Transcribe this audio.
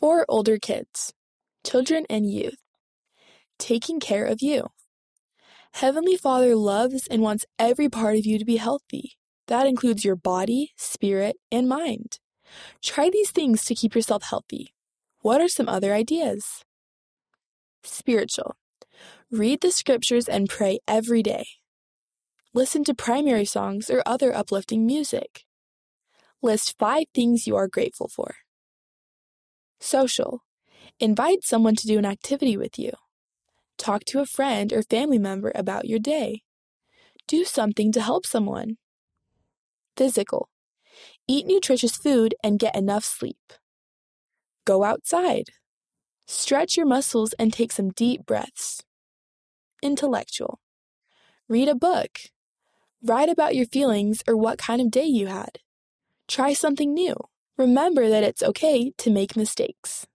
For older kids, children, and youth, taking care of you. Heavenly Father loves and wants every part of you to be healthy. That includes your body, spirit, and mind. Try these things to keep yourself healthy. What are some other ideas? Spiritual. Read the scriptures and pray every day. Listen to primary songs or other uplifting music. List five things you are grateful for. Social. Invite someone to do an activity with you. Talk to a friend or family member about your day. Do something to help someone. Physical. Eat nutritious food and get enough sleep. Go outside. Stretch your muscles and take some deep breaths. Intellectual. Read a book. Write about your feelings or what kind of day you had. Try something new. Remember that it's okay to make mistakes.